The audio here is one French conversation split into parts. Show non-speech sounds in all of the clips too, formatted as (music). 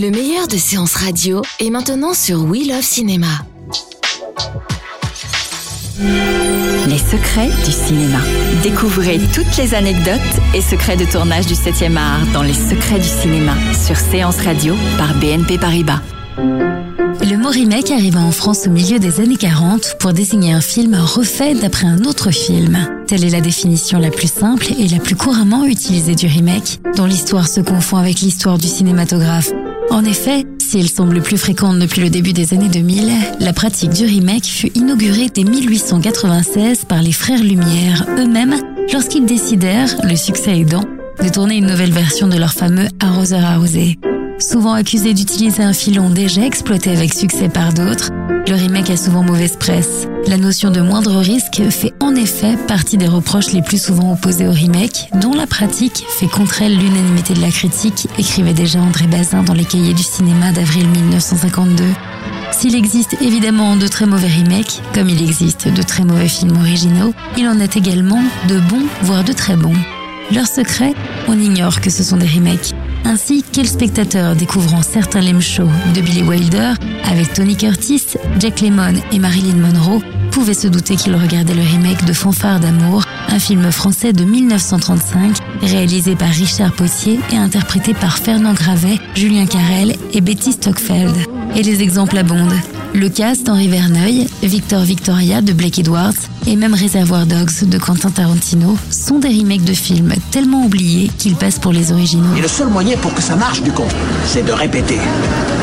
Le meilleur de séances radio est maintenant sur We Love Cinéma. Les secrets du cinéma. Découvrez toutes les anecdotes et secrets de tournage du 7e art dans Les secrets du cinéma sur Séance Radio par BNP Paribas. Le mot remake arriva en France au milieu des années 40 pour désigner un film refait d'après un autre film. Telle est la définition la plus simple et la plus couramment utilisée du remake, dont l'histoire se confond avec l'histoire du cinématographe. En effet, si elle semble plus fréquente depuis le début des années 2000, la pratique du remake fut inaugurée dès 1896 par les frères Lumière eux-mêmes lorsqu'ils décidèrent, le succès aidant, de tourner une nouvelle version de leur fameux arroseur arrosé. Souvent accusé d'utiliser un filon déjà exploité avec succès par d'autres, le remake a souvent mauvaise presse. La notion de moindre risque fait en effet partie des reproches les plus souvent opposés au remake, dont la pratique fait contre elle l'unanimité de la critique, écrivait déjà André Bazin dans les cahiers du cinéma d'avril 1952. S'il existe évidemment de très mauvais remakes, comme il existe de très mauvais films originaux, il en est également de bons, voire de très bons. Leur secret, on ignore que ce sont des remakes. Ainsi, quel spectateur découvrant certains lame shows de Billy Wilder avec Tony Curtis, Jack Lemmon et Marilyn Monroe pouvait se douter qu'il regardait le remake de Fanfare d'amour, un film français de 1935 réalisé par Richard Potier et interprété par Fernand Gravet, Julien Carrel et Betty Stockfeld. Et les exemples abondent. Le cast Henri Verneuil, Victor Victoria de Blake Edwards et même Reservoir Dogs de Quentin Tarantino sont des remakes de films tellement oubliés qu'ils passent pour les originaux. Et le seul moyen pour que ça marche, du con, c'est de répéter.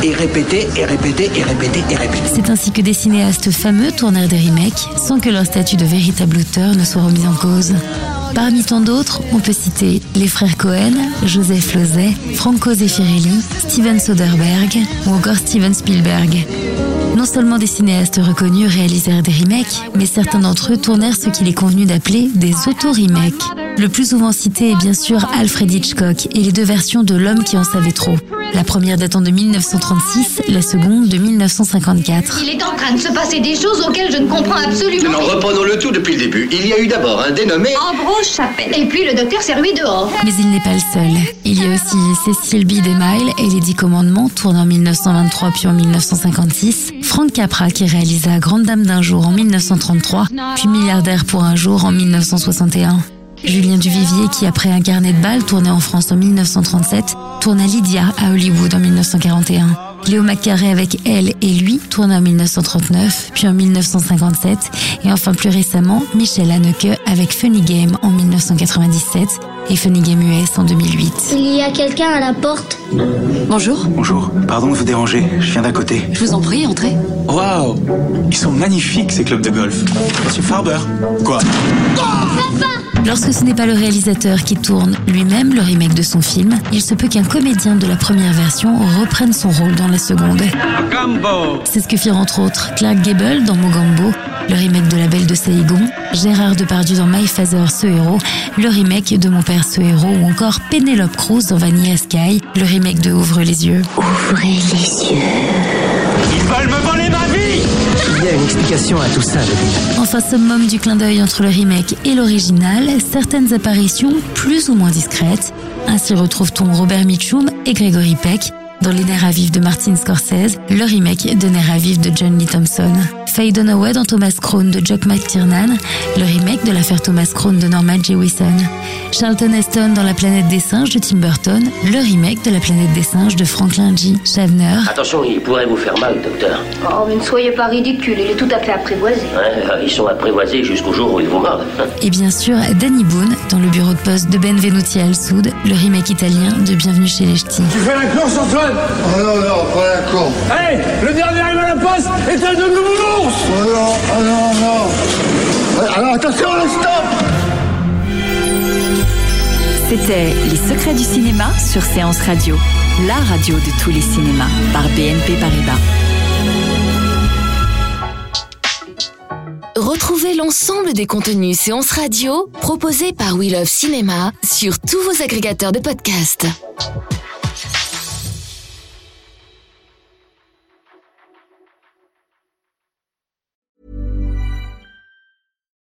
Et répéter, et répéter, et répéter, et répéter. C'est ainsi que des cinéastes fameux tournèrent des remakes sans que leur statut de véritable auteur ne soit remis en cause. Parmi tant d'autres, on peut citer les frères Cohen, Joseph Lozay, Franco Zeffirelli, Steven Soderbergh ou encore Steven Spielberg. Non seulement des cinéastes reconnus réalisèrent des remakes, mais certains d'entre eux tournèrent ce qu'il est convenu d'appeler des auto-remakes. Le plus souvent cité est bien sûr Alfred Hitchcock et les deux versions de L'homme qui en savait trop. La première datant de 1936, la seconde de 1954. Il est en train de se passer des choses auxquelles je ne comprends absolument Non, rien. reprenons le tout depuis le début. Il y a eu d'abord un dénommé. Ambrose Chapelle. Et puis le docteur s'est rué dehors. Mais il n'est pas le seul. Il y a aussi Cécile B. DeMille et les Dix Commandements, tournés en 1923 puis en 1956. Frank Capra qui réalisa Grande Dame d'un jour en 1933, puis Milliardaire pour un jour en 1961. Julien Duvivier qui, après un carnet de balles tourné en France en 1937, tourna Lydia à Hollywood en 1941. Léo McCarey avec Elle et lui tourna en 1939, puis en 1957, et enfin plus récemment, Michel Haneke avec Funny Game en 1997 et Funny Game US en 2008. Il y a quelqu'un à la porte? Bonjour, Bonjour, pardon de vous déranger, je viens d'à côté. je vous en prie, entrez. Waouh Ils sont magnifiques ces clubs de golf. Monsieur Farber Quoi? Lorsque ce n'est pas le réalisateur qui tourne lui-même le remake de son film, il se peut qu'un comédien de la première version reprenne son rôle dans la seconde. C'est ce que firent entre autres Clark Gable dans Mogambo, le remake de La Belle de Saigon, Gérard Depardieu dans My Father, ce héros, le remake de Mon Père, ce héros, ou encore Penelope Cruz dans Vanilla Sky, le remake de Ouvre les yeux. Ouvrez les yeux. Explication à tout. Enfin, summum du clin d'œil entre le remake et l'original, certaines apparitions plus ou moins discrètes. Ainsi retrouve-t-on Robert Mitchum et Gregory Peck dans Les Nerfs à vif de Martin Scorsese, le remake de Nerfs à vif de John Lee Thompson. Faye Dunaway dans Thomas Crown de Jock McTiernan, le remake de l'affaire Thomas Crown de Norman Jewison. Charlton Heston dans La planète des singes de Tim Burton, le remake de La planète des singes de Franklin G. Schaffner. Attention, il pourrait vous faire mal, docteur. Oh, mais ne soyez pas ridicule, il est tout à fait apprivoisé. Ouais, euh, ils sont apprivoisés jusqu'au jour où ils vous mordent. (laughs) Et bien sûr, Danny Boone dans le bureau de poste de Benvenuti al Sud, le remake italien de Bienvenue chez les Ch'tis. Tu fais la course, Antoine? Oh non, non, pas la course. Hé Le dernier arrivé à la poste est un de nounours Oh non, oh non, non. Alors attention, stop C'était Les secrets du cinéma sur Séance Radio, la radio de tous les cinémas par BNP Paribas. Retrouvez l'ensemble des contenus séances radio proposés par We Love Cinéma sur tous vos agrégateurs de podcasts.